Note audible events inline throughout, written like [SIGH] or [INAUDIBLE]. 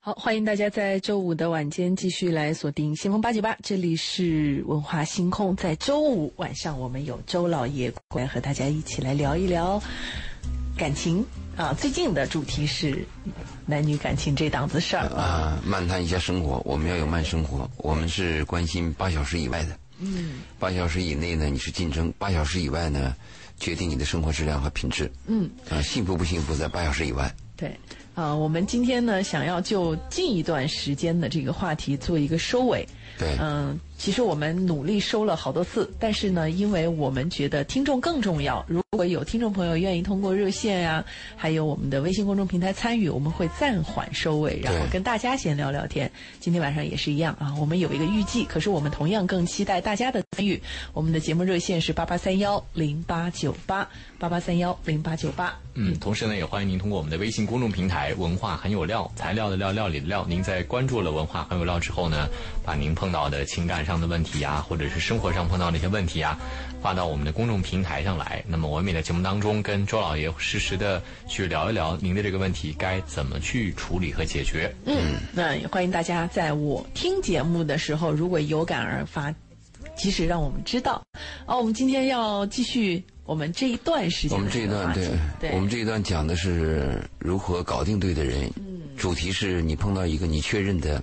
好，欢迎大家在周五的晚间继续来锁定先锋八九八，这里是文化星空。在周五晚上，我们有周老爷来和大家一起来聊一聊感情啊。最近的主题是男女感情这档子事儿啊，漫谈一下生活，我们要有慢生活。我们是关心八小时以外的，嗯，八小时以内呢，你是竞争；八小时以外呢，决定你的生活质量和品质。嗯，啊，幸福不幸福在八小时以外。对。啊，我们今天呢，想要就近一段时间的这个话题做一个收尾。对，嗯。其实我们努力收了好多次，但是呢，因为我们觉得听众更重要。如果有听众朋友愿意通过热线呀，还有我们的微信公众平台参与，我们会暂缓收尾，然后跟大家闲聊聊天。今天晚上也是一样啊，我们有一个预计，可是我们同样更期待大家的参与。我们的节目热线是八八三幺零八九八八八三幺零八九八。嗯，同时呢，也欢迎您通过我们的微信公众平台“文化很有料”，材料的料，料理的料。您在关注了“文化很有料”之后呢，把您碰到的情感上。上的问题呀，或者是生活上碰到的一些问题啊，发到我们的公众平台上来。那么，我们也在节目当中跟周老爷实时的去聊一聊您的这个问题该怎么去处理和解决。嗯，那也欢迎大家在我听节目的时候，如果有感而发，及时让我们知道。啊，我们今天要继续我们这一段时间。我们这一段对，我们这一段讲的是如何搞定对的人。嗯，主题是你碰到一个你确认的。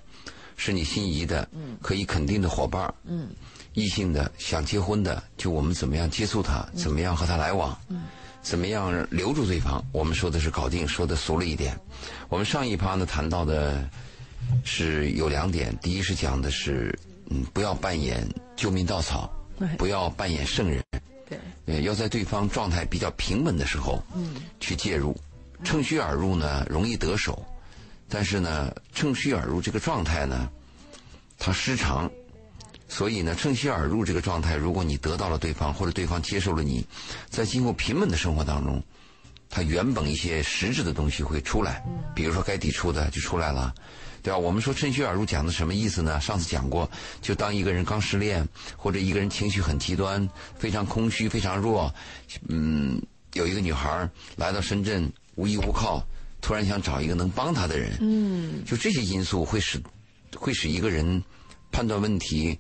是你心仪的，可以肯定的伙伴嗯，异性的想结婚的，就我们怎么样接触他，怎么样和他来往，怎么样留住对方？我们说的是搞定，说的俗了一点。我们上一趴呢谈到的是有两点，第一是讲的是，嗯，不要扮演救命稻草，不要扮演圣人，对，要在对方状态比较平稳的时候，嗯，去介入，趁虚而入呢，容易得手。但是呢，趁虚而入这个状态呢，它失常，所以呢，趁虚而入这个状态，如果你得到了对方，或者对方接受了你，在今后平稳的生活当中，它原本一些实质的东西会出来，比如说该抵触的就出来了，对吧？我们说趁虚而入讲的什么意思呢？上次讲过，就当一个人刚失恋，或者一个人情绪很极端，非常空虚，非常弱，嗯，有一个女孩来到深圳，无依无靠。突然想找一个能帮他的人，嗯，就这些因素会使会使一个人判断问题，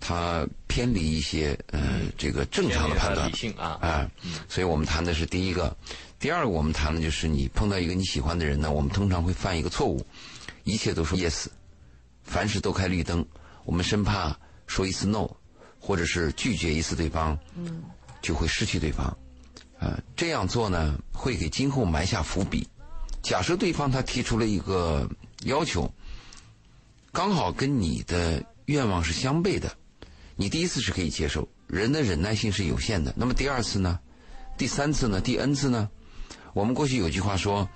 他偏离一些呃这个正常的判断。理性啊。啊，所以我们谈的是第一个，第二个我们谈的就是你碰到一个你喜欢的人呢，我们通常会犯一个错误，一切都说 yes，凡事都开绿灯，我们生怕说一次 no，或者是拒绝一次对方，嗯，就会失去对方，呃，这样做呢会给今后埋下伏笔。假设对方他提出了一个要求，刚好跟你的愿望是相悖的，你第一次是可以接受，人的忍耐性是有限的。那么第二次呢？第三次呢？第 N 次呢？我们过去有句话说：“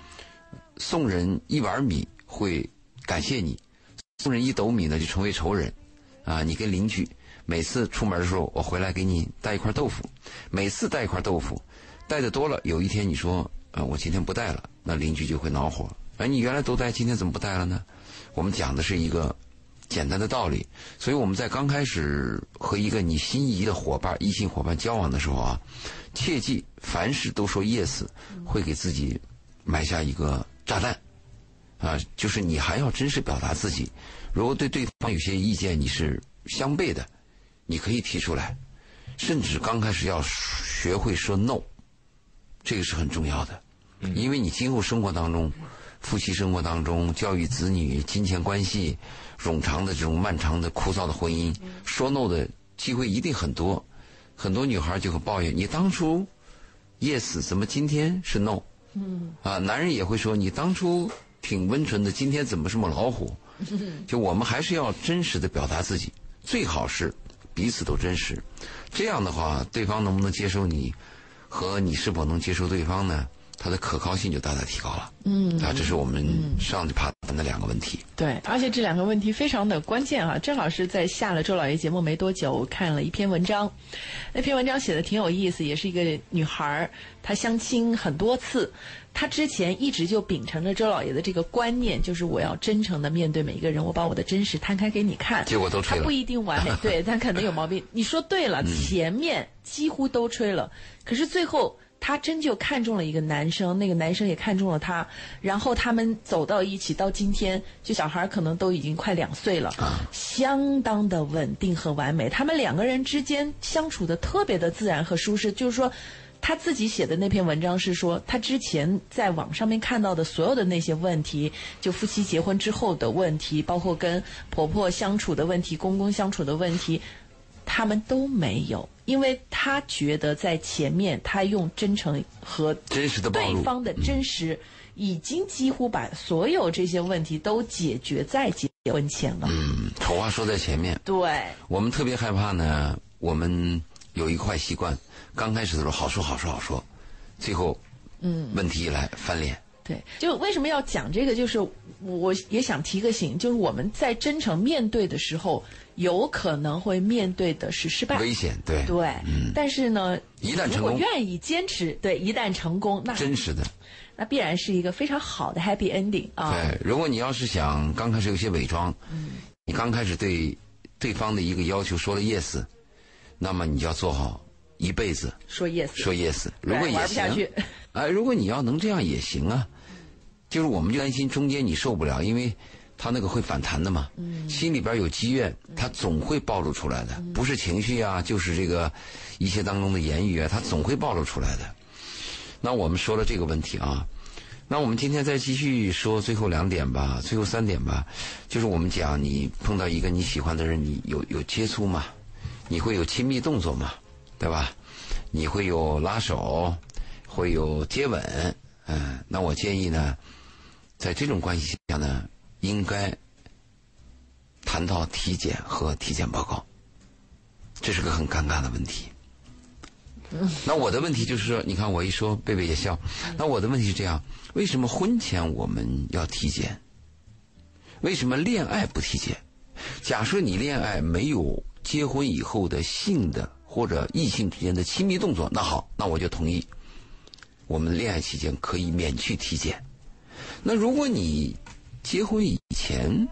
送人一碗米会感谢你，送人一斗米呢就成为仇人。”啊，你跟邻居每次出门的时候，我回来给你带一块豆腐，每次带一块豆腐，带的多了，有一天你说。啊，我今天不带了，那邻居就会恼火。哎，你原来都带，今天怎么不带了呢？我们讲的是一个简单的道理，所以我们在刚开始和一个你心仪的伙伴、异性伙伴交往的时候啊，切记凡事都说 yes，会给自己埋下一个炸弹。啊，就是你还要真实表达自己。如果对对方有些意见你是相悖的，你可以提出来，甚至刚开始要学会说 no，这个是很重要的。因为你今后生活当中，夫妻生活当中，教育子女、金钱关系，冗长的这种漫长的枯燥的婚姻，说 no 的机会一定很多。很多女孩就会抱怨：你当初 yes，怎么今天是 no？嗯，啊，男人也会说：你当初挺温存的，今天怎么这么老虎？就我们还是要真实的表达自己，最好是彼此都真实。这样的话，对方能不能接受你，和你是否能接受对方呢？它的可靠性就大大提高了。嗯，啊，这是我们上去爬谈的两个问题。对，而且这两个问题非常的关键啊！正好是在下了周老爷节目没多久，我看了一篇文章，那篇文章写的挺有意思，也是一个女孩儿，她相亲很多次，她之前一直就秉承着周老爷的这个观念，就是我要真诚的面对每一个人，我把我的真实摊开给你看。结果都吹了。不一定完美，对，[LAUGHS] 但可能有毛病。你说对了，前面几乎都吹了，可是最后。她真就看中了一个男生，那个男生也看中了她，然后他们走到一起，到今天，就小孩可能都已经快两岁了，相当的稳定和完美。他们两个人之间相处的特别的自然和舒适，就是说。他自己写的那篇文章是说，他之前在网上面看到的所有的那些问题，就夫妻结婚之后的问题，包括跟婆婆相处的问题、公公相处的问题，他们都没有，因为他觉得在前面他用真诚和真实的对方的真实，已经几乎把所有这些问题都解决在结婚前了。嗯，丑话说在前面，对，我们特别害怕呢。我们有一个坏习惯，刚开始的时候好说好说好说，最后，嗯，问题一来翻脸。对，就为什么要讲这个？就是我也想提个醒，就是我们在真诚面对的时候，有可能会面对的是失败、危险，对对。嗯。但是呢，一旦成功，如果愿意坚持，对，一旦成功，那真实的，那必然是一个非常好的 happy ending 啊。对，如果你要是想刚开始有些伪装，嗯，你刚开始对对方的一个要求说了 yes。那么你就要做好一辈子说 yes 说 yes，如果也行，哎，如果你要能这样也行啊。就是我们就担心中间你受不了，因为他那个会反弹的嘛，心里边有积怨，他总会暴露出来的，不是情绪啊，就是这个一些当中的言语啊，他总会暴露出来的。那我们说了这个问题啊，那我们今天再继续说最后两点吧，最后三点吧，就是我们讲你碰到一个你喜欢的人，你有有接触吗？你会有亲密动作嘛，对吧？你会有拉手，会有接吻，嗯，那我建议呢，在这种关系下呢，应该谈到体检和体检报告，这是个很尴尬的问题。那我的问题就是说，你看我一说，贝贝也笑。那我的问题是这样：为什么婚前我们要体检？为什么恋爱不体检？假设你恋爱没有。结婚以后的性的或者异性之间的亲密动作，那好，那我就同意，我们恋爱期间可以免去体检。那如果你结婚以前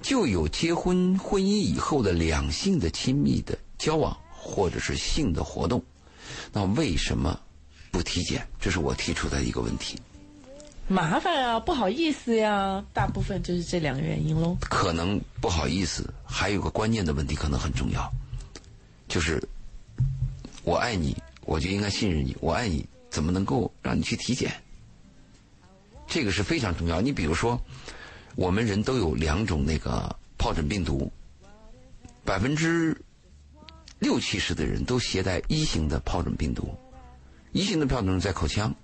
就有结婚婚姻以后的两性的亲密的交往或者是性的活动，那为什么不体检？这是我提出的一个问题。麻烦啊，不好意思呀，大部分就是这两个原因喽。可能不好意思，还有个关键的问题可能很重要，就是我爱你，我就应该信任你。我爱你，怎么能够让你去体检？这个是非常重要。你比如说，我们人都有两种那个疱疹病毒，百分之六七十的人都携带一型的疱疹病毒，一型的疱疹病毒在口腔，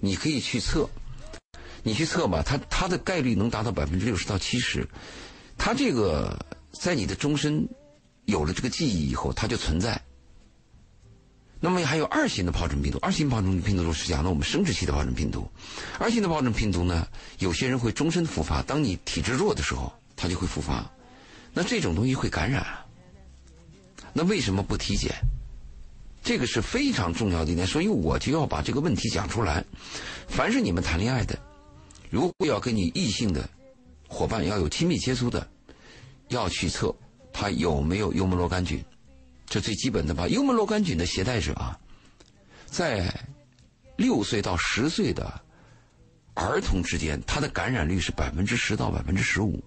你可以去测。你去测吧，它它的概率能达到百分之六十到七十，它这个在你的终身有了这个记忆以后，它就存在。那么还有二型的疱疹病毒，二型疱疹病毒是讲的我们生殖器的疱疹病毒，二型的疱疹病毒呢，有些人会终身复发，当你体质弱的时候，它就会复发。那这种东西会感染，那为什么不体检？这个是非常重要的一点，所以我就要把这个问题讲出来。凡是你们谈恋爱的。如果要跟你异性的伙伴要有亲密接触的，要去测他有没有幽门螺杆菌，这最基本的吧。幽门螺杆菌的携带者啊，在六岁到十岁的儿童之间，它的感染率是百分之十到百分之十五；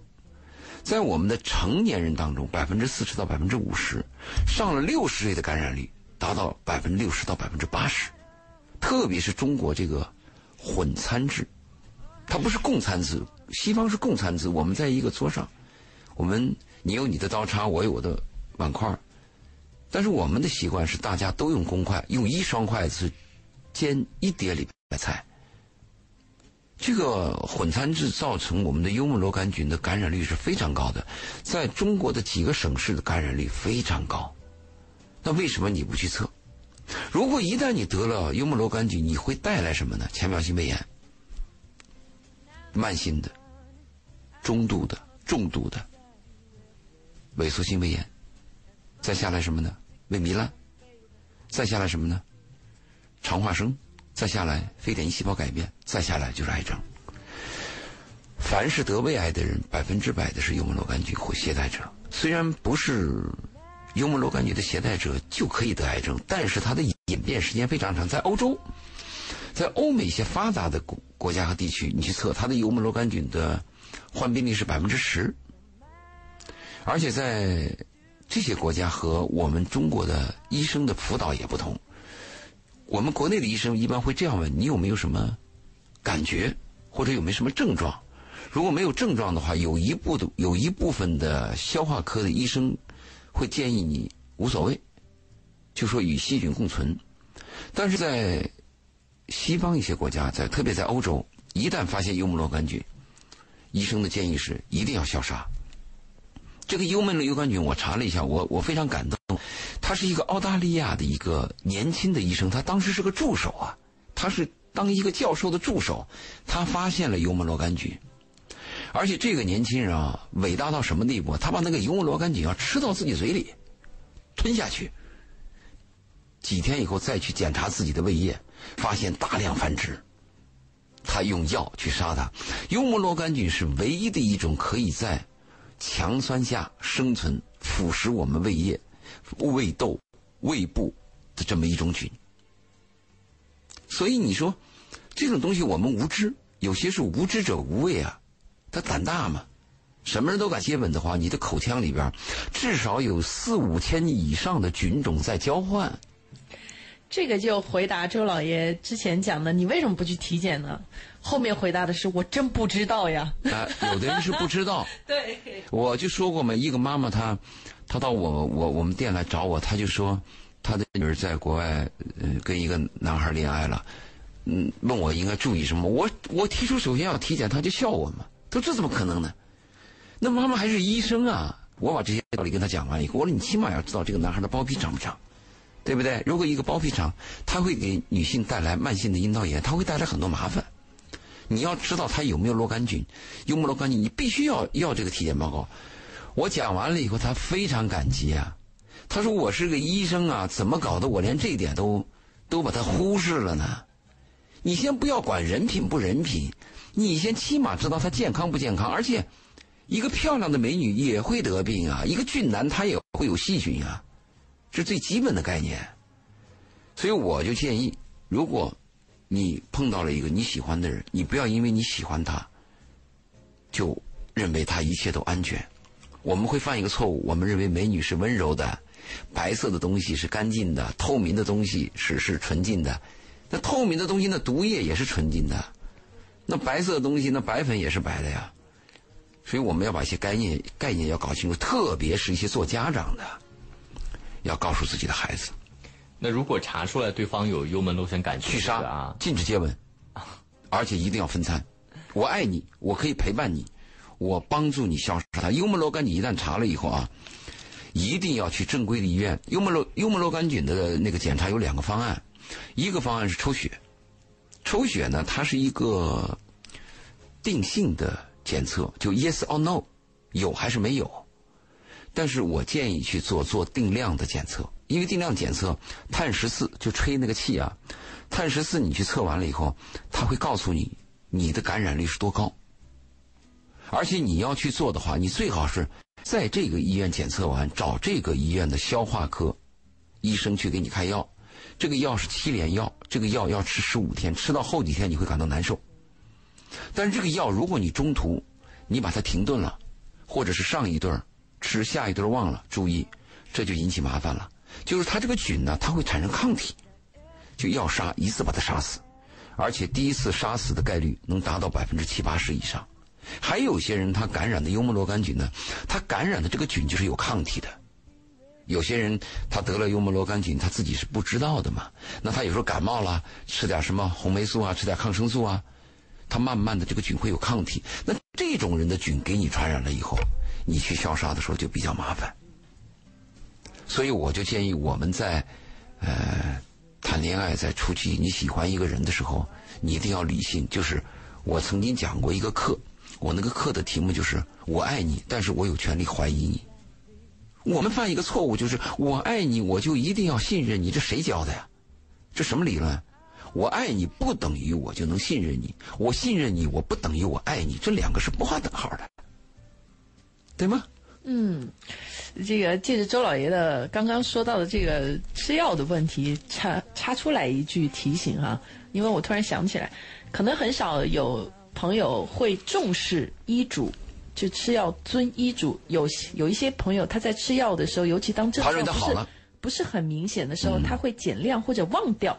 在我们的成年人当中，百分之四十到百分之五十；上了六十岁的感染率达到百分之六十到百分之八十。特别是中国这个混餐制。它不是共餐制，西方是共餐制。我们在一个桌上，我们你有你的刀叉，我有我的碗筷但是我们的习惯是大家都用公筷，用一双筷子煎一碟里白菜。这个混餐制造成我们的幽门螺杆菌的感染率是非常高的，在中国的几个省市的感染率非常高。那为什么你不去测？如果一旦你得了幽门螺杆菌，你会带来什么呢？浅表性胃炎。慢性的、中度的、重度的萎缩性胃炎，再下来什么呢？胃糜烂，再下来什么呢？肠化生，再下来非典型细胞改变，再下来就是癌症。凡是得胃癌的人，百分之百的是幽门螺杆菌或携带者。虽然不是幽门螺杆菌的携带者就可以得癌症，但是它的演变时间非常长。在欧洲，在欧美一些发达的国国家和地区，你去测它的幽门螺杆菌的患病率是百分之十，而且在这些国家和我们中国的医生的辅导也不同。我们国内的医生一般会这样问：你有没有什么感觉，或者有没有什么症状？如果没有症状的话，有一部的有一部分的消化科的医生会建议你无所谓，就说与细菌共存。但是在西方一些国家，在特别在欧洲，一旦发现幽门螺杆菌，医生的建议是一定要消杀。这个幽门螺杆菌，我查了一下，我我非常感动。他是一个澳大利亚的一个年轻的医生，他当时是个助手啊，他是当一个教授的助手，他发现了幽门螺杆菌，而且这个年轻人啊，伟大到什么地步？他把那个幽门螺杆菌要吃到自己嘴里，吞下去，几天以后再去检查自己的胃液，发现大量繁殖，他用药去杀它。幽门螺杆菌是唯一的一种可以在强酸下生存、腐蚀我们胃液。胃窦、胃部的这么一种菌，所以你说这种东西我们无知，有些是无知者无畏啊。他胆大嘛，什么人都敢接吻的话，你的口腔里边至少有四五千以上的菌种在交换。这个就回答周老爷之前讲的，你为什么不去体检呢？后面回答的是我真不知道呀。啊，有的人是不知道。[LAUGHS] 对，我就说过嘛，一个妈妈她。她到我我我们店来找我，她就说她的女儿在国外，嗯，跟一个男孩恋爱了，嗯，问我应该注意什么？我我提出首先要体检，她就笑我嘛，她说这怎么可能呢？那妈妈还是医生啊！我把这些道理跟她讲完以后，我说你起码要知道这个男孩的包皮长不长，对不对？如果一个包皮长，他会给女性带来慢性的阴道炎，他会带来很多麻烦。你要知道他有没有螺杆菌，有没有螺杆菌，你必须要要这个体检报告。我讲完了以后，他非常感激啊。他说：“我是个医生啊，怎么搞得我连这一点都都把他忽视了呢？你先不要管人品不人品，你先起码知道他健康不健康。而且，一个漂亮的美女也会得病啊，一个俊男他也会有细菌啊，这最基本的概念。所以我就建议，如果你碰到了一个你喜欢的人，你不要因为你喜欢他，就认为他一切都安全。”我们会犯一个错误，我们认为美女是温柔的，白色的东西是干净的，透明的东西是是纯净的。那透明的东西，那毒液也是纯净的；那白色的东西，那白粉也是白的呀。所以我们要把一些概念概念要搞清楚，特别是一些做家长的，要告诉自己的孩子。那如果查出来对方有幽门螺旋杆菌，去杀啊，禁止接吻，[LAUGHS] 而且一定要分餐。我爱你，我可以陪伴你。我帮助你消杀它。幽门螺杆菌一旦查了以后啊，一定要去正规的医院。幽门螺幽门螺杆菌的那个检查有两个方案，一个方案是抽血，抽血呢它是一个定性的检测，就 yes or no，有还是没有。但是我建议去做做定量的检测，因为定量检测碳十四就吹那个气啊，碳十四你去测完了以后，它会告诉你你的感染率是多高。而且你要去做的话，你最好是在这个医院检测完，找这个医院的消化科医生去给你开药。这个药是七连药，这个药要吃十五天，吃到后几天你会感到难受。但是这个药，如果你中途你把它停顿了，或者是上一顿儿吃，下一顿忘了，注意，这就引起麻烦了。就是它这个菌呢，它会产生抗体，就要杀一次把它杀死，而且第一次杀死的概率能达到百分之七八十以上。还有些人他感染的幽门螺杆菌呢，他感染的这个菌就是有抗体的。有些人他得了幽门螺杆菌，他自己是不知道的嘛。那他有时候感冒了，吃点什么红霉素啊，吃点抗生素啊，他慢慢的这个菌会有抗体。那这种人的菌给你传染了以后，你去消杀的时候就比较麻烦。所以我就建议我们在呃谈恋爱，在出去你喜欢一个人的时候，你一定要理性。就是我曾经讲过一个课。我那个课的题目就是“我爱你，但是我有权利怀疑你”。我们犯一个错误就是“我爱你，我就一定要信任你”，这谁教的呀？这什么理论？我爱你不等于我就能信任你，我信任你我不等于我爱你，这两个是不划等号的，对吗？嗯，这个借着周老爷的刚刚说到的这个吃药的问题，插插出来一句提醒哈，因为我突然想起来，可能很少有朋友会重视医嘱，就吃药遵医嘱。有有一些朋友他在吃药的时候，尤其当症状不是不是很明显的时候，他会减量或者忘掉。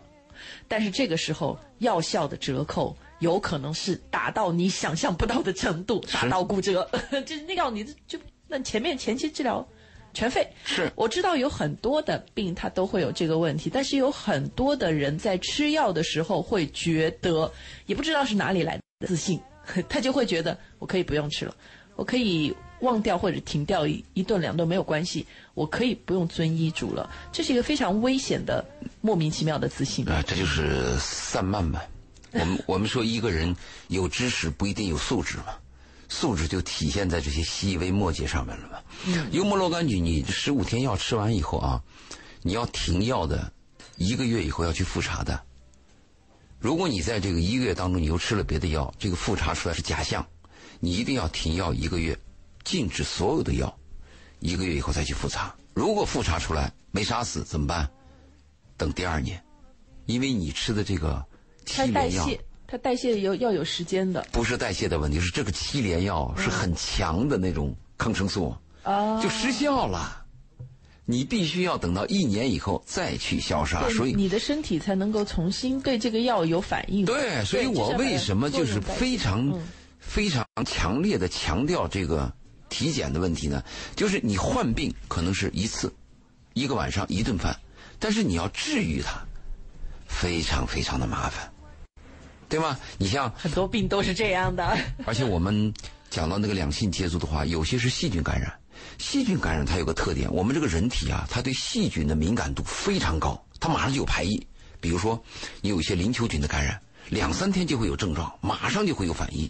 但是这个时候药效的折扣有可能是打到你想象不到的程度，打到骨折，[LAUGHS] 就是那药你就。那前面前期治疗全废，是。我知道有很多的病它都会有这个问题，但是有很多的人在吃药的时候会觉得，也不知道是哪里来的自信，[LAUGHS] 他就会觉得我可以不用吃了，我可以忘掉或者停掉一一顿两顿没有关系，我可以不用遵医嘱了，这是一个非常危险的莫名其妙的自信。啊，这就是散漫嘛。我们我们说一个人有知识不一定有素质嘛。素质就体现在这些细微末节上面了嘛。幽默螺杆菌，你十五天药吃完以后啊，你要停药的，一个月以后要去复查的。如果你在这个一个月当中你又吃了别的药，这个复查出来是假象，你一定要停药一个月，禁止所有的药，一个月以后再去复查。如果复查出来没杀死怎么办？等第二年，因为你吃的这个七连药。它代谢有要有时间的，不是代谢的问题，是这个七连药是很强的那种抗生素，就失效了。你必须要等到一年以后再去消杀，所以你的身体才能够重新对这个药有反应。对，所以我为什么就是非常非常强烈的强调这个体检的问题呢？就是你患病可能是一次，一个晚上一顿饭，但是你要治愈它，非常非常的麻烦。对吗？你像很多病都是这样的。[LAUGHS] 而且我们讲到那个两性接触的话，有些是细菌感染。细菌感染它有个特点，我们这个人体啊，它对细菌的敏感度非常高，它马上就有排异。比如说，你有一些淋球菌的感染，两三天就会有症状，马上就会有反应。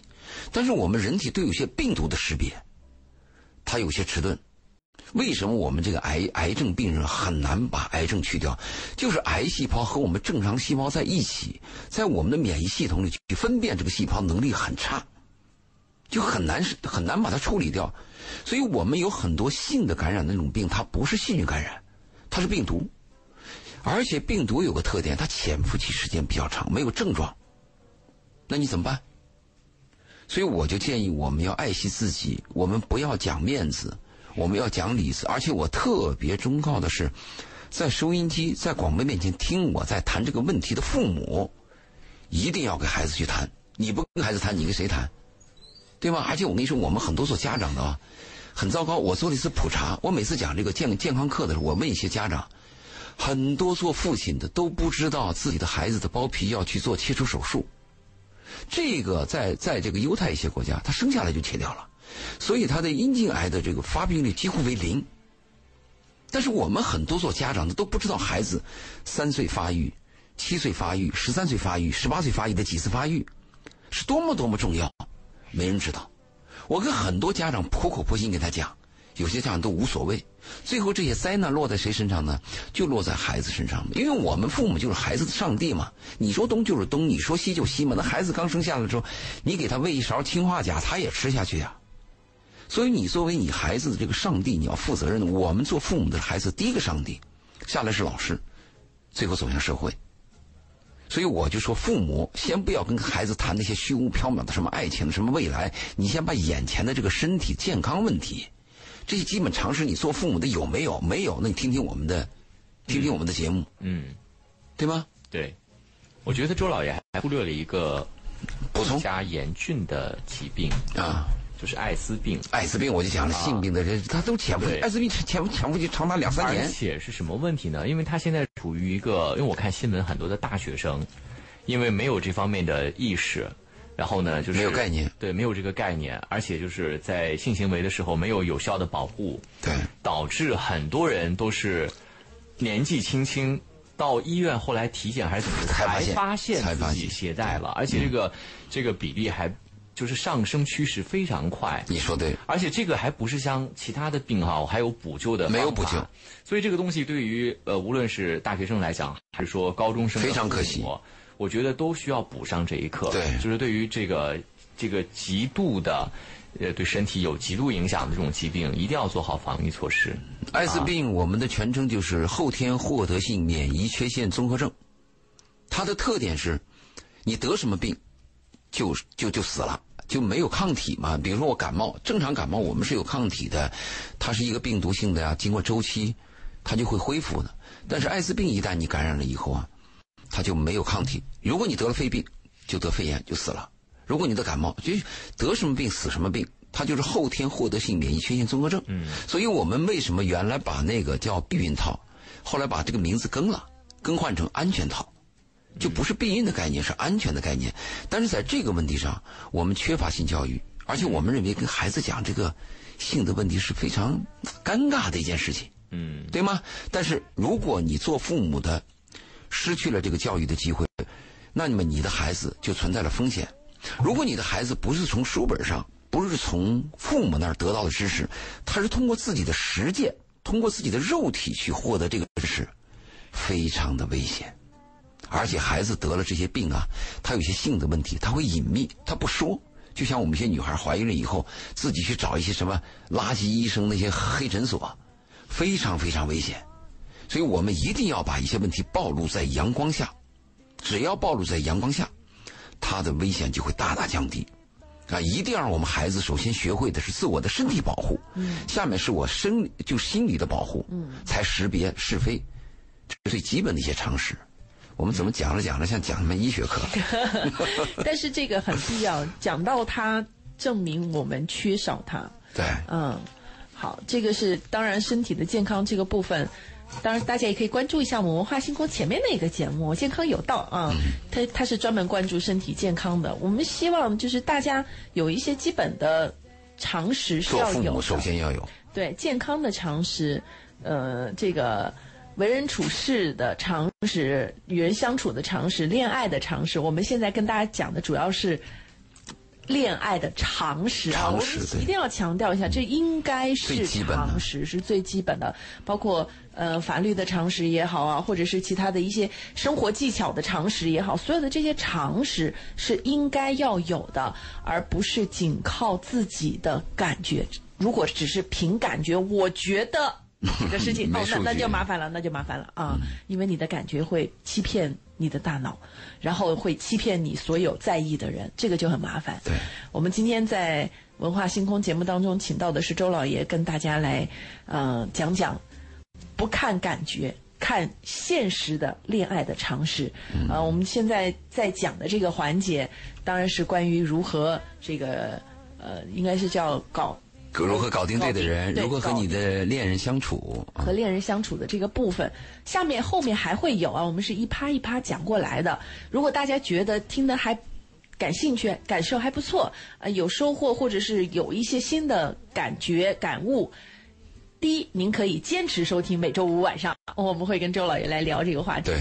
但是我们人体对有些病毒的识别，它有些迟钝。为什么我们这个癌癌症病人很难把癌症去掉？就是癌细胞和我们正常细胞在一起，在我们的免疫系统里去分辨这个细胞能力很差，就很难是很难把它处理掉。所以我们有很多性的感染那种病，它不是细菌感染，它是病毒，而且病毒有个特点，它潜伏期时间比较长，没有症状。那你怎么办？所以我就建议我们要爱惜自己，我们不要讲面子。我们要讲理子，而且我特别忠告的是，在收音机、在广播面前听我在谈这个问题的父母，一定要给孩子去谈。你不跟孩子谈，你跟谁谈？对吗？而且我跟你说，我们很多做家长的啊，很糟糕。我做了一次普查，我每次讲这个健健康课的时候，我问一些家长，很多做父亲的都不知道自己的孩子的包皮要去做切除手术。这个在在这个犹太一些国家，他生下来就切掉了。所以他的阴茎癌的这个发病率几乎为零，但是我们很多做家长的都不知道孩子三岁发育、七岁发育、十三岁发育、十八岁发育的几次发育是多么多么重要，没人知道。我跟很多家长苦口婆心给他讲，有些家长都无所谓。最后这些灾难落在谁身上呢？就落在孩子身上。因为我们父母就是孩子的上帝嘛，你说东就是东，你说西就西嘛。那孩子刚生下来的时候，你给他喂一勺氰化钾，他也吃下去呀。所以，你作为你孩子的这个上帝，你要负责任的。我们做父母的孩子，第一个上帝，下来是老师，最后走向社会。所以，我就说，父母先不要跟孩子谈那些虚无缥缈的什么爱情、什么未来，你先把眼前的这个身体健康问题，这些基本常识，你做父母的有没有？没有，那你听听我们的，听听我们的节目，嗯，对吗？对，我觉得周老爷还忽略了一个补充加严峻的疾病啊。就是艾滋病，艾滋病我就讲了，性病的人他都潜伏，艾滋病潜潜伏期长达两三年。而且是什么问题呢？因为他现在处于一个，因为我看新闻，很多的大学生，因为没有这方面的意识，然后呢，就是没有概念，对，没有这个概念，而且就是在性行为的时候没有有效的保护，对，导致很多人都是年纪轻轻到医院后来体检还是怎么才发现自己携带了，而且这个这个比例还。就是上升趋势非常快，你说对，而且这个还不是像其他的病哈，还有补救的，没有补救，所以这个东西对于呃无论是大学生来讲，还是说高中生，非常可惜，我觉得都需要补上这一课。对，就是对于这个这个极度的呃对身体有极度影响的这种疾病，一定要做好防御措施。艾滋病我们的全称就是后天获得性免疫缺陷综合症，它的特点是，你得什么病，就就就死了。就没有抗体嘛？比如说我感冒，正常感冒我们是有抗体的，它是一个病毒性的呀，经过周期，它就会恢复的。但是艾滋病一旦你感染了以后啊，它就没有抗体。如果你得了肺病，就得肺炎就死了；如果你得感冒，就得什么病死什么病，它就是后天获得性免疫缺陷综合症。嗯，所以我们为什么原来把那个叫避孕套，后来把这个名字更了，更换成安全套。就不是避孕的概念，是安全的概念。但是在这个问题上，我们缺乏性教育，而且我们认为跟孩子讲这个性的问题是非常尴尬的一件事情，嗯，对吗？但是如果你做父母的失去了这个教育的机会，那么你的孩子就存在了风险。如果你的孩子不是从书本上，不是从父母那儿得到的知识，他是通过自己的实践，通过自己的肉体去获得这个知识，非常的危险。而且孩子得了这些病啊，他有些性的问题，他会隐秘，他不说。就像我们一些女孩怀孕了以后，自己去找一些什么垃圾医生那些黑诊所，非常非常危险。所以我们一定要把一些问题暴露在阳光下，只要暴露在阳光下，它的危险就会大大降低。啊，一定要让我们孩子首先学会的是自我的身体保护，嗯，下面是我生就心理的保护，嗯，才识别是非，这是最基本的一些常识。我们怎么讲着讲着像讲什么医学课？[LAUGHS] 但是这个很必要，讲到它，证明我们缺少它。对，嗯，好，这个是当然身体的健康这个部分，当然大家也可以关注一下我们文化星空前面那个节目《健康有道》啊，它它是专门关注身体健康的。我们希望就是大家有一些基本的常识是要有，首先要有对健康的常识，呃，这个。为人处事的常识，与人相处的常识，恋爱的常识。我们现在跟大家讲的主要是恋爱的常识啊，我们一定要强调一下，这应该是常识，是最基本的。包括呃法律的常识也好啊，或者是其他的一些生活技巧的常识也好，所有的这些常识是应该要有的，而不是仅靠自己的感觉。如果只是凭感觉，我觉得。[LAUGHS] 这个事情哦，那那就麻烦了，那就麻烦了啊！因为你的感觉会欺骗你的大脑，然后会欺骗你所有在意的人，这个就很麻烦。对，我们今天在文化星空节目当中请到的是周老爷，跟大家来呃讲讲不看感觉，看现实的恋爱的常识。啊，我们现在在讲的这个环节，当然是关于如何这个呃，应该是叫搞。如何搞定对的人？如何和你的恋人相处？和恋人相处的这个部分，下面后面还会有啊。我们是一趴一趴讲过来的。如果大家觉得听得还感兴趣，感受还不错，呃，有收获或者是有一些新的感觉感悟，第一，您可以坚持收听每周五晚上，我们会跟周老爷来聊这个话题。对。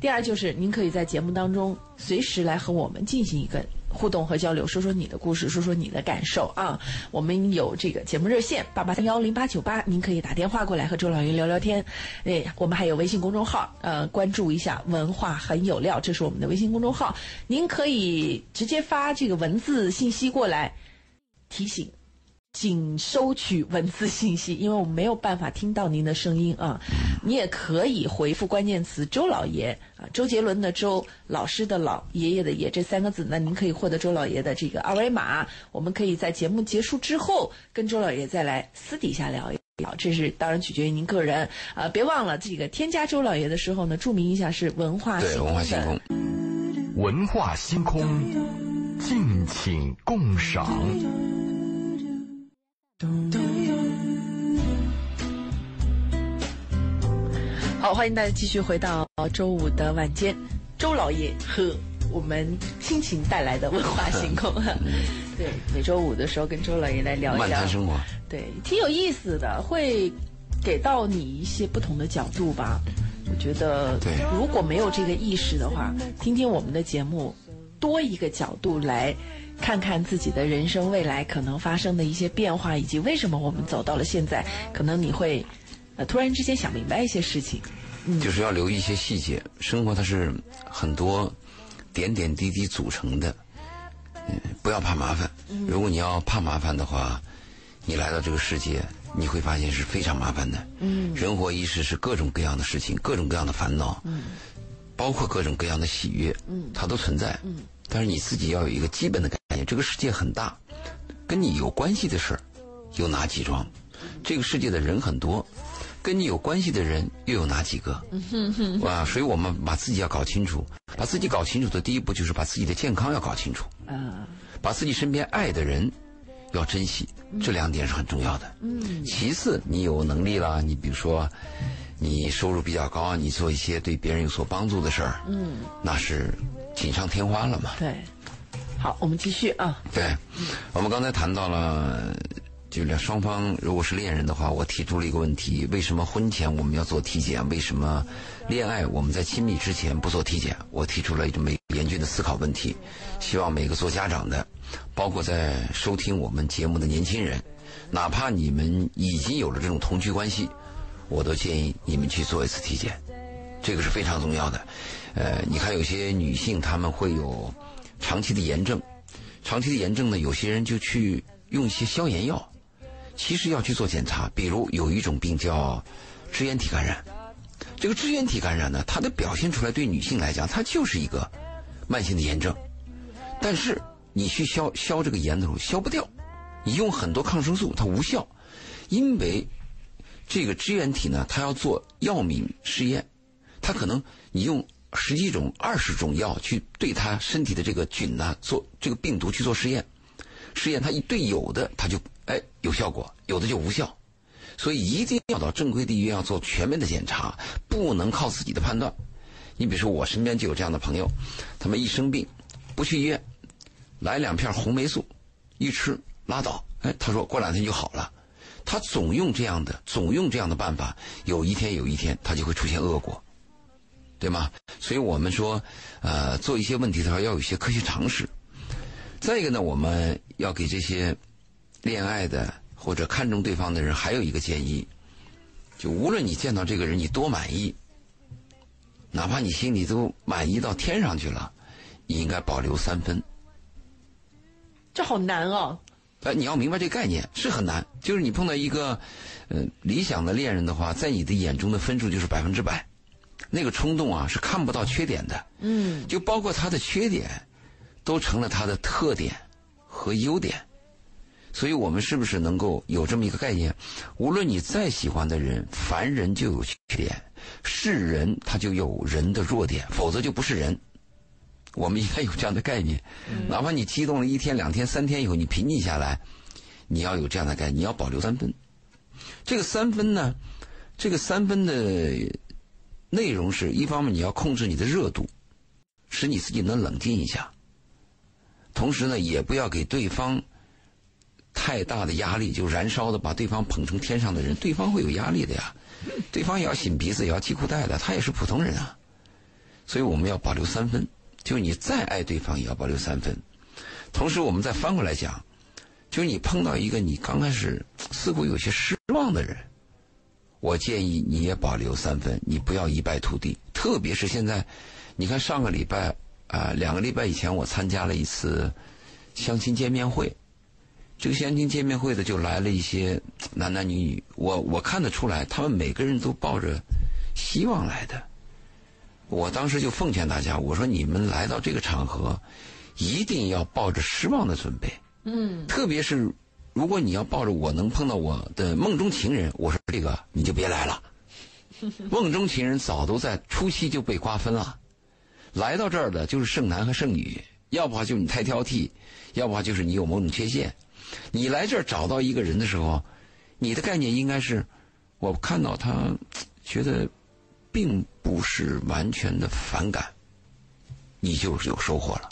第二就是您可以在节目当中随时来和我们进行一个。互动和交流，说说你的故事，说说你的感受啊！我们有这个节目热线八八三幺零八九八，您可以打电话过来和周老爷聊聊天。哎，我们还有微信公众号，呃，关注一下“文化很有料”，这是我们的微信公众号，您可以直接发这个文字信息过来提醒。仅收取文字信息，因为我们没有办法听到您的声音啊。你也可以回复关键词“周老爷”啊，周杰伦的周，老师的老，爷爷的爷这三个字，那您可以获得周老爷的这个二维码。我们可以在节目结束之后跟周老爷再来私底下聊一聊，这是当然取决于您个人啊。别忘了这个添加周老爷的时候呢，注明一下是文化星空的。文化星空，敬请共赏。好，欢迎大家继续回到周五的晚间，周老爷和我们亲情带来的文化星空。[LAUGHS] 对，每周五的时候跟周老爷来聊一聊生活，对，挺有意思的，会给到你一些不同的角度吧。我觉得，对，如果没有这个意识的话，听听我们的节目，多一个角度来。看看自己的人生未来可能发生的一些变化，以及为什么我们走到了现在，可能你会，呃，突然之间想明白一些事情。嗯，就是要留意一些细节。生活它是很多点点滴滴组成的，嗯，不要怕麻烦。如果你要怕麻烦的话，你来到这个世界，你会发现是非常麻烦的。嗯，人活一世是各种各样的事情，各种各样的烦恼。嗯，包括各种各样的喜悦。嗯，它都存在。嗯，但是你自己要有一个基本的概念：这个世界很大，跟你有关系的事儿有哪几桩？这个世界的人很多，跟你有关系的人又有哪几个？啊！所以我们把自己要搞清楚，把自己搞清楚的第一步就是把自己的健康要搞清楚。啊，把自己身边爱的人要珍惜，这两点是很重要的。嗯。其次，你有能力了，你比如说，你收入比较高，你做一些对别人有所帮助的事儿，嗯，那是锦上添花了嘛。对。好，我们继续啊。对，我们刚才谈到了。就两双方如果是恋人的话，我提出了一个问题：为什么婚前我们要做体检？为什么恋爱我们在亲密之前不做体检？我提出了一个美严峻的思考问题，希望每个做家长的，包括在收听我们节目的年轻人，哪怕你们已经有了这种同居关系，我都建议你们去做一次体检，这个是非常重要的。呃，你看有些女性她们会有长期的炎症，长期的炎症呢，有些人就去用一些消炎药。其实要去做检查，比如有一种病叫支原体感染。这个支原体感染呢，它的表现出来对女性来讲，它就是一个慢性的炎症。但是你去消消这个炎的时候消不掉，你用很多抗生素它无效，因为这个支原体呢，它要做药敏试验，它可能你用十几种、二十种药去对他身体的这个菌呢做这个病毒去做试验，试验他一对有的它就。哎，有效果，有的就无效，所以一定要到正规的医院要做全面的检查，不能靠自己的判断。你比如说，我身边就有这样的朋友，他们一生病，不去医院，来两片红霉素，一吃拉倒。哎，他说过两天就好了。他总用这样的，总用这样的办法，有一天有一天他就会出现恶果，对吗？所以我们说，呃，做一些问题的时候要有一些科学常识。再一个呢，我们要给这些。恋爱的或者看重对方的人，还有一个建议，就无论你见到这个人你多满意，哪怕你心里都满意到天上去了，你应该保留三分。这好难啊！哎，你要明白这个概念是很难。就是你碰到一个，呃，理想的恋人的话，在你的眼中的分数就是百分之百，那个冲动啊是看不到缺点的。嗯。就包括他的缺点，都成了他的特点和优点。所以我们是不是能够有这么一个概念？无论你再喜欢的人，凡人就有缺点，是人他就有人的弱点，否则就不是人。我们应该有这样的概念。哪怕你激动了一天、两天、三天以后，你平静下来，你要有这样的概念，你要保留三分。这个三分呢，这个三分的内容是一方面你要控制你的热度，使你自己能冷静一下，同时呢，也不要给对方。太大的压力就燃烧的把对方捧成天上的人，对方会有压力的呀，对方也要擤鼻子也要系裤带的，他也是普通人啊，所以我们要保留三分，就你再爱对方也要保留三分。同时，我们再翻过来讲，就是你碰到一个你刚开始似乎有些失望的人，我建议你也保留三分，你不要一败涂地。特别是现在，你看上个礼拜啊，两个礼拜以前我参加了一次相亲见面会。这个相亲见面会的就来了一些男男女女，我我看得出来，他们每个人都抱着希望来的。我当时就奉劝大家，我说你们来到这个场合，一定要抱着失望的准备。嗯。特别是如果你要抱着我能碰到我的梦中情人，我说这个你就别来了。[LAUGHS] 梦中情人早都在初期就被瓜分了，来到这儿的就是剩男和剩女，要不就是你太挑剔，要不就是你有某种缺陷。你来这儿找到一个人的时候，你的概念应该是：我看到他，觉得并不是完全的反感，你就是有收获了。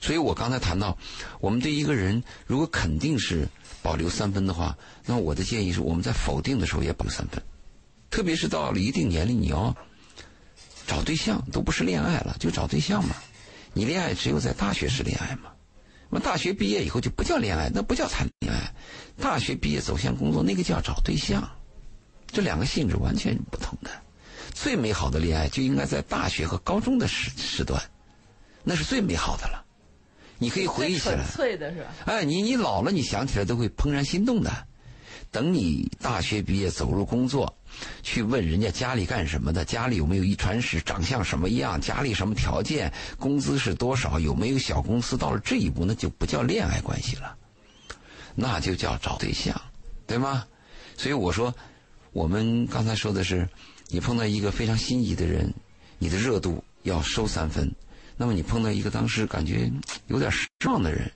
所以我刚才谈到，我们对一个人如果肯定是保留三分的话，那我的建议是我们在否定的时候也保留三分。特别是到了一定年龄，你要找对象，都不是恋爱了，就找对象嘛。你恋爱只有在大学时恋爱嘛。那大学毕业以后就不叫恋爱，那不叫谈恋爱。大学毕业走向工作，那个叫找对象。这两个性质完全不同的。最美好的恋爱就应该在大学和高中的时时段，那是最美好的了。你可以回忆起来。粹的是吧？哎，你你老了，你想起来都会怦然心动的。等你大学毕业走入工作，去问人家家里干什么的，家里有没有遗传史，长相什么样，家里什么条件，工资是多少，有没有小公司，到了这一步，那就不叫恋爱关系了，那就叫找对象，对吗？所以我说，我们刚才说的是，你碰到一个非常心仪的人，你的热度要收三分，那么你碰到一个当时感觉有点失望的人，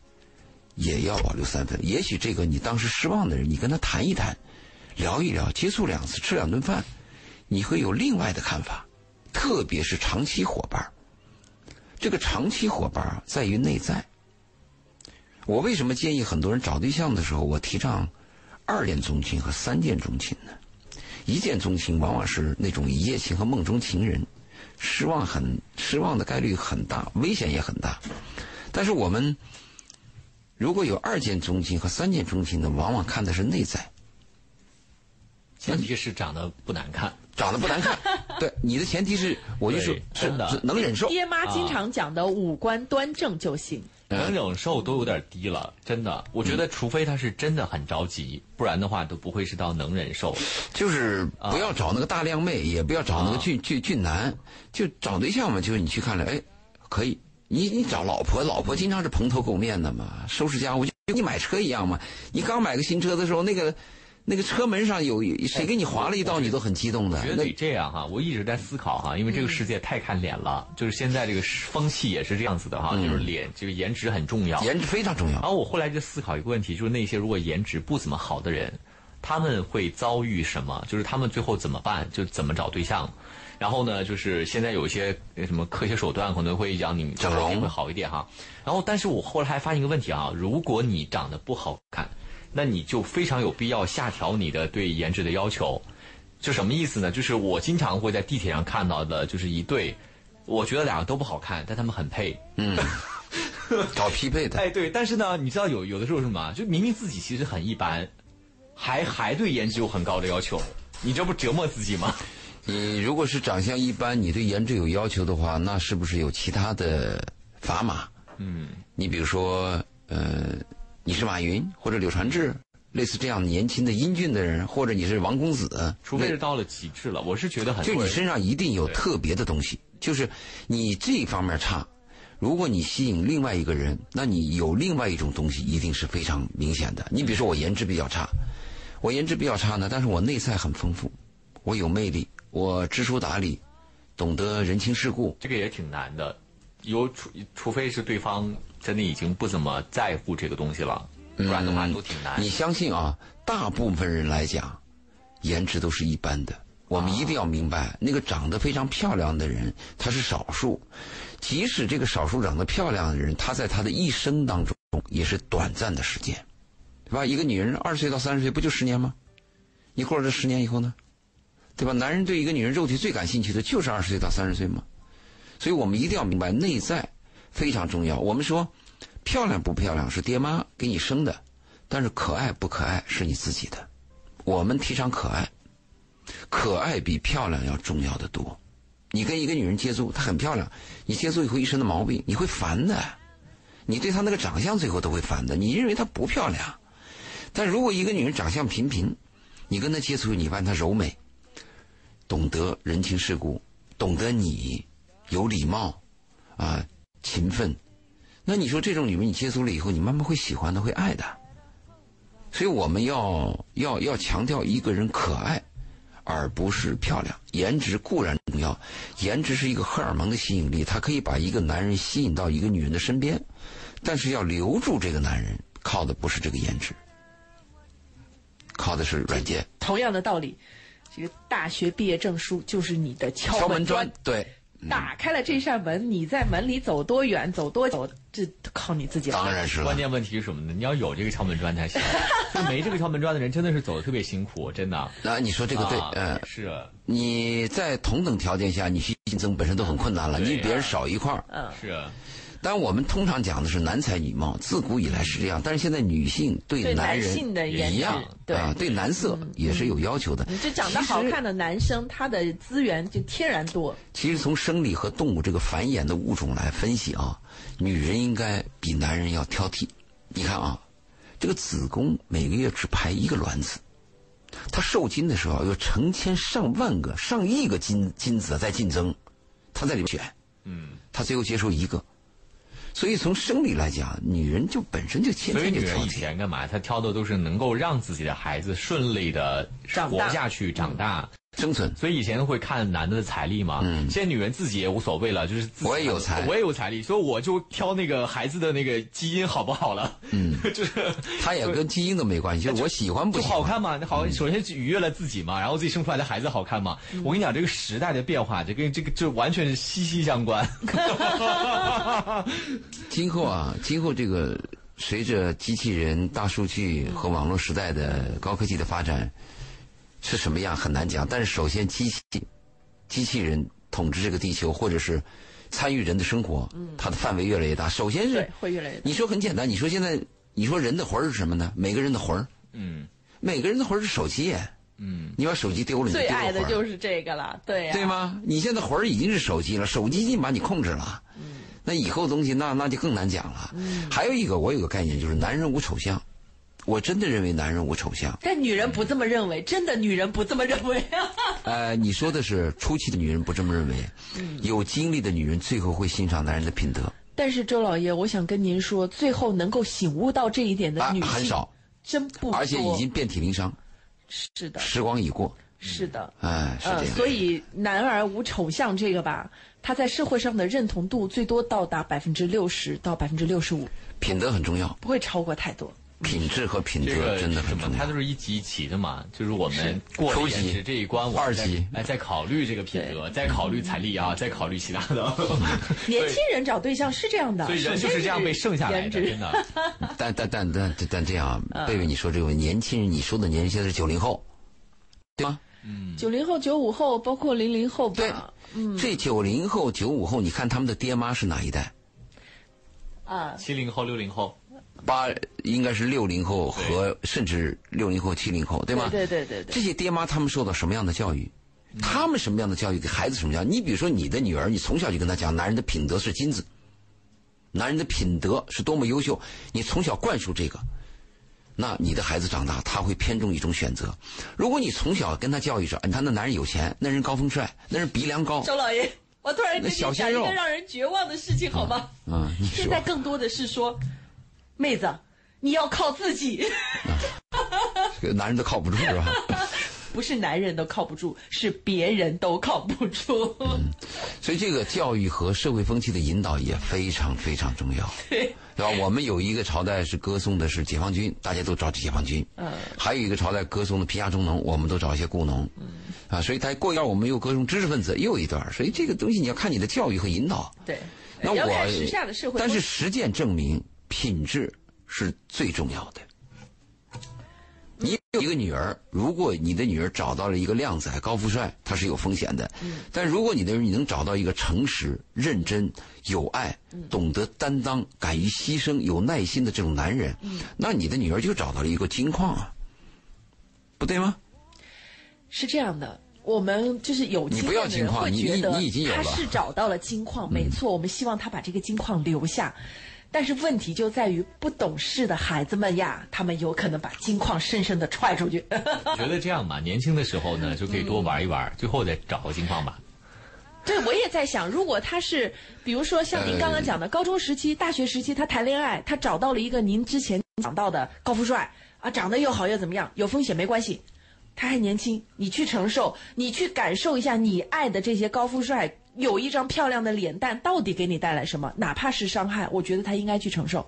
也要保留三分。也许这个你当时失望的人，你跟他谈一谈，聊一聊，接触两次，吃两顿饭，你会有另外的看法。特别是长期伙伴，这个长期伙伴，在于内在。我为什么建议很多人找对象的时候，我提倡二见钟情和三见钟情呢？一见钟情往往是那种一夜情和梦中情人，失望很失望的概率很大，危险也很大。但是我们如果有二见中心和三见中心的，往往看的是内在，前提是长得不难看。长得不难看。[LAUGHS] 对，你的前提是，我就是真的是能忍受。爹妈经常讲的五官端正就行。能忍受都有点低了，真的。我觉得，除非他是真的很着急，不然的话都不会是到能忍受。就是不要找那个大靓妹，也不要找那个啊俊俊俊男，就找对象嘛。就是你去看了，哎，可以。你你找老婆，老婆经常是蓬头垢面的嘛，收拾家务，就跟你买车一样嘛。你刚买个新车的时候，那个那个车门上有谁给你划了一刀，你都很激动的我觉。得这样哈，我一直在思考哈，因为这个世界太看脸了，就是现在这个风气也是这样子的哈，就是脸这个颜值很重要。颜值非常重要。然后我后来就思考一个问题，就是那些如果颜值不怎么好的人，他们会遭遇什么？就是他们最后怎么办？就怎么找对象？然后呢，就是现在有一些呃什么科学手段可能会让你整容会好一点哈。然后，但是我后来还发现一个问题啊，如果你长得不好看，那你就非常有必要下调你的对颜值的要求。就什么意思呢？就是我经常会在地铁上看到的，就是一对，我觉得两个都不好看，但他们很配。嗯 [LAUGHS] 找匹配的，哎，对，但是呢，你知道有有的时候是什么啊？就明明自己其实很一般，还还对颜值有很高的要求，你这不折磨自己吗？[LAUGHS] 你如果是长相一般，你对颜值有要求的话，那是不是有其他的砝码？嗯，你比如说，呃，你是马云或者柳传志，类似这样年轻的英俊的人，或者你是王公子，除非是到了极致了，我是觉得很就你身上一定有特别的东西，就是你这方面差，如果你吸引另外一个人，那你有另外一种东西，一定是非常明显的。你比如说我颜值比较差，我颜值比较差呢，但是我内在很丰富，我有魅力，我知书达理，懂得人情世故，这个也挺难的，有除除非是对方真的已经不怎么在乎这个东西了，不然的话都挺难。你相信啊？大部分人来讲，颜值都是一般的。我们一定要明白，那个长得非常漂亮的人，他是少数。即使这个少数长得漂亮的人，他在他的一生当中也是短暂的时间，对吧？一个女人二十岁到三十岁，不就十年吗？一会儿这十年以后呢，对吧？男人对一个女人肉体最感兴趣的就是二十岁到三十岁嘛。所以我们一定要明白，内在非常重要。我们说，漂亮不漂亮是爹妈给你生的，但是可爱不可爱是你自己的。我们提倡可爱，可爱比漂亮要重要的多。你跟一个女人接触，她很漂亮，你接触以后一身的毛病，你会烦的。你对她那个长相最后都会烦的。你认为她不漂亮，但如果一个女人长相平平，你跟她接触，你发现她柔美，懂得人情世故，懂得你，有礼貌，啊，勤奋，那你说这种女人你接触了以后，你慢慢会喜欢的，会爱的。所以我们要要要强调一个人可爱，而不是漂亮。颜值固然重要，颜值是一个荷尔蒙的吸引力，它可以把一个男人吸引到一个女人的身边，但是要留住这个男人，靠的不是这个颜值，靠的是软件。同样的道理，这个大学毕业证书就是你的敲敲门砖，，对，打开了这扇门，你在门里走多远，走多久，这靠你自己了。当然是了关。键问题是什么呢？你要有这个敲门砖才行，[LAUGHS] 就没这个敲门砖的人真的是走的特别辛苦，真的。那你说这个对，啊嗯、是你在同等条件下，你去竞争本身都很困难了，对你比别人少一块儿。嗯，是，但我们通常讲的是男才女貌，自古以来是这样。但是现在女性对对男男人性的一样对对男色也是有要求的。你这长得好看的男生，他的资源就天然多。其实从生理和动物这个繁衍的物种来分析啊，女人应该比男人要挑剔。你看啊，这个子宫每个月只排一个卵子，它受精的时候有成千上万个、上亿个精精子在竞争，它在里面选，嗯，它最后接受一个。所以从生理来讲，女人就本身就天所以女人以。前干嘛？她挑的都是能够让自己的孩子顺利的活下去、长大。生存。所以以前会看男的的财力嘛，嗯现在女人自己也无所谓了，就是自己我也有财我也有财力，所以我就挑那个孩子的那个基因好不好了，嗯，[LAUGHS] 就是他也跟基因都没关系，就是我喜欢不就喜欢。好看嘛，那嗯好，首先愉悦了自己嘛，然后自己生出来的孩子好看嘛。嗯我跟你讲，这个时代的变化，这跟这个这完全是息息相关。[LAUGHS] [LAUGHS] 今后啊，今后这个随着机器人、大数据和网络时代的高科技的发展，是什么样很难讲。但是首先，机器机器人统治这个地球，或者是参与人的生活，它的范围越来越大。首先对是，会越来越多。你说很简单，你说现在你说人的魂儿是什么呢？每个人的魂儿，嗯每个人的魂儿是手机。嗯，你把手机丢了，你爱的就是这个了，对呀、对？吗？你现在魂儿已经是手机了，手机已经把你控制了。那以后东西那那就更难讲了。还有一个，我有个概念，就是男人无丑相。我真的认为男人无丑相。但女人不这么认为，真的女人不这么认为啊。[LAUGHS] 呃，你说的是初期的女人不这么认为，有经历的女人最后会欣赏男人的品德但是周老爷，我想跟您说，最后能够醒悟到这一点的啊女，性、很少，真不多，而且已经遍体鳞伤，是的，时光已过。是的。哎，是这呃，样。所以男儿无丑相这个吧，他在社会上的认同度最多到达百分之六十到百分之六十五，品德很重要，不会超过太多。品质和品德真的是什么？很重要。它都是一级一级的嘛，就是我们过初级了颜值这一关，我们再二级。哎，再考虑这个品德，再考虑财力啊，再考虑其他的。[LAUGHS] 年轻人找对象是这样的，所以人就是这样被剩下来的，真的。[LAUGHS] 但但但但但这样，嗯。贝贝，你说这位年轻人，你说的年轻人是九零后，对吗？嗯。九零后、九五后，包括零零后对。吧，，这九零后、九五后，你看他们的爹妈是哪一代？啊，七零后、六零后，八应该是六零后和甚至六零后、七零后，对吗？对对对对这些爹妈他们受到什么样的教育？他们什么样的教育给孩子什么样？你比如说你的女儿，你从小就跟她讲，男人的品德是金子，男人的品德是多么优秀，你从小灌输这个，那你的孩子长大他会偏重一种选择。如果你从小跟他教育着，你看那男人有钱，那人高富帅，那人鼻梁高，周老爷，我突然跟那你讲一个让人绝望的事情，好吗？嗯，你现在更多的是说，妹子，你要靠自己，[LAUGHS] 这个男人都靠不住是吧？[LAUGHS] 不是男人都靠不住，是别人都靠不住。嗯所以这个教育和社会风气的引导也非常非常重要，对，对吧？我们有一个朝代是歌颂的是解放军，大家都找解放军；嗯，还有一个朝代歌颂的贫下中农，我们都找一些雇农，嗯，啊，所以他过一段我们又歌颂知识分子，又一段，所以这个东西你要看你的教育和引导。对，那我但是实践证明，品质是最重要的。你有一个女儿，如果你的女儿找到了一个靓仔、高富帅，他是有风险的。但如果你的你能找到一个诚实、认真、有爱、懂得担当、敢于牺牲、有耐心的这种男人，那你的女儿就找到了一个金矿啊，不对吗？是这样的。我们就是有经验的人会觉得他是找到了金矿，没错，我们希望他把这个金矿留下。但是问题就在于不懂事的孩子们呀，他们有可能把金矿深深的踹出去。我 [LAUGHS] 觉得这样吧，年轻的时候呢，就可以多玩一玩，最后再找个金矿吧。对，我也在想，如果他是，比如说像您刚刚讲的，高中时期、大学时期，他谈恋爱，他找到了一个您之前讲到的高富帅啊，长得又好又怎么样，有风险没关系，他还年轻，你去承受，你去感受一下你爱的这些高富帅有一张漂亮的脸蛋到底给你带来什么，哪怕是伤害，我觉得他应该去承受，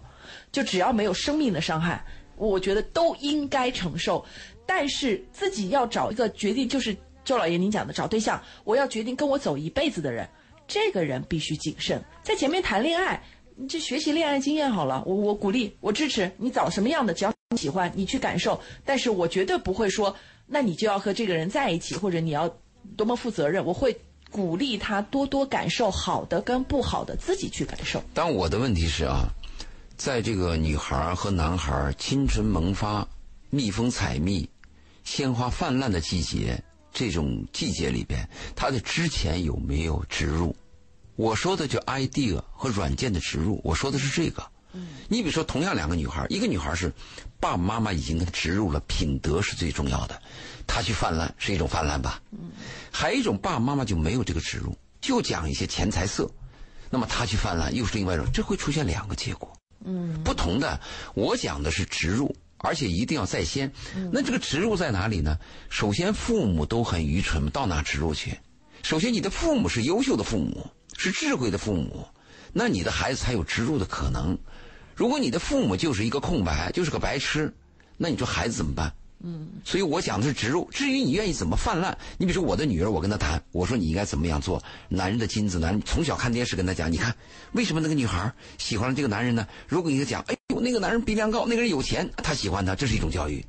就只要没有生命的伤害，我觉得都应该承受，但是自己要找一个决定，就是周老爷您讲的找对象，我要决定跟我走一辈子的人，这个人必须谨慎，在前面谈恋爱。你就学习恋爱经验好了，我我鼓励，我支持你找什么样的，只要你喜欢，你去感受。但是我绝对不会说，那你就要和这个人在一起，或者你要多么负责任。我会鼓励他多多感受好的跟不好的，自己去感受。但我的问题是啊，在这个女孩和男孩青春萌发、蜜蜂采蜜、鲜花泛滥的季节，这种季节里边，他的之前有没有植入？我说的就 idea 和软件的植入，我说的是这个。你比如说，同样两个女孩，一个女孩是爸爸妈妈已经给她植入了品德是最重要的，她去泛滥是一种泛滥吧？嗯还有一种爸爸妈妈就没有这个植入，就讲一些钱财色，那么她去泛滥又是另外一种，这会出现两个结果。嗯，不同的，我讲的是植入，而且一定要在先。那这个植入在哪里呢？首先，父母都很愚蠢，到哪植入去？首先，你的父母是优秀的父母，是智慧的父母，那你的孩子才有植入的可能。如果你的父母就是一个空白，就是个白痴，那你说孩子怎么办？嗯，所以我讲的是植入。至于你愿意怎么泛滥，你比如说我的女儿，我跟她谈，我说你应该怎么样做。男人的金子，男人从小看电视跟她讲，你看为什么那个女孩喜欢了这个男人呢？如果你讲，哎呦，那个男人鼻梁高，那个人有钱，她喜欢他，这是一种教育。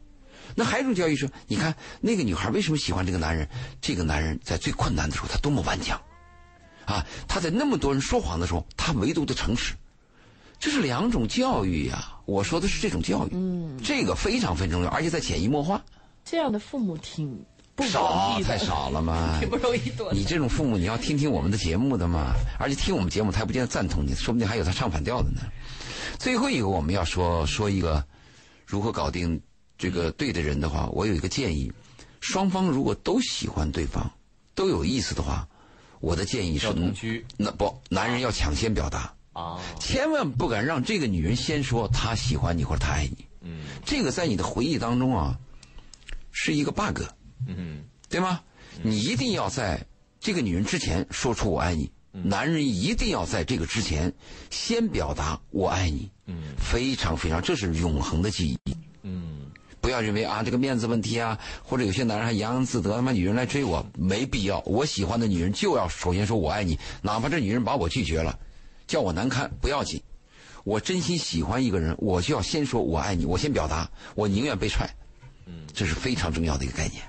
那还有一种教育是，你看那个女孩为什么喜欢这个男人？这个男人在最困难的时候，他多么顽强，啊，他在那么多人说谎的时候，他唯独的诚实。这是两种教育呀，我说的是这种教育，嗯，这个非常非常重要，而且在潜移默化。这样的父母挺不容少易，太少了嘛，[LAUGHS] 挺不容易多。你这种父母，你要听听我们的节目的嘛，而且听我们节目，他也不见得赞同你，说不定还有他唱反调的呢。最后一个，我们要说说一个如何搞定这个对的人的话，我有一个建议：双方如果都喜欢对方，都有意思的话，我的建议是同居那不，男人要抢先表达。啊，千万不敢让这个女人先说她喜欢你或者她爱你。嗯这个在你的回忆当中啊，是一个 bug，嗯对吗？你一定要在这个女人之前说出我爱你。男人一定要在这个之前先表达我爱你。嗯非常非常，这是永恒的记忆。嗯不要认为啊这个面子问题啊，或者有些男人还洋洋自得，他妈女人来追我，没必要。我喜欢的女人就要首先说我爱你，哪怕这女人把我拒绝了，叫我难堪不要紧。我真心喜欢一个人，我就要先说我爱你，我先表达，我宁愿被踹。嗯，这是非常重要的一个概念。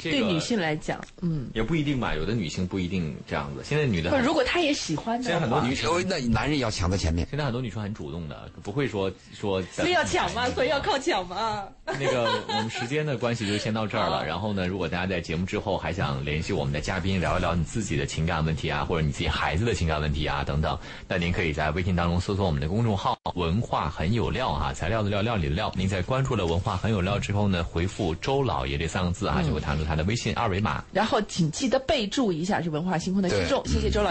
这个对女性来讲，嗯，也不一定吧，有的女性不一定这样子。现在女的如果她也喜欢的现在很多女，生，那男人要抢在前面。现在很多女生很主动的，不会说说。所以要抢嘛，[LAUGHS] 所以要靠抢嘛。那个我们时间的关系就先到这儿了。然后呢，如果大家在节目之后还想联系我们的嘉宾聊一聊你自己的情感问题啊，或者你自己孩子的情感问题啊等等，那您可以在微信当中搜索我们的公众号“文化很有料”啊，材料的料，料理的料。您在关注了“文化很有料”之后呢，回复“周老爷”这三个字啊，就会弹出他的微信二维码。然后请记得备注一下是文化星空的听众，谢谢周老。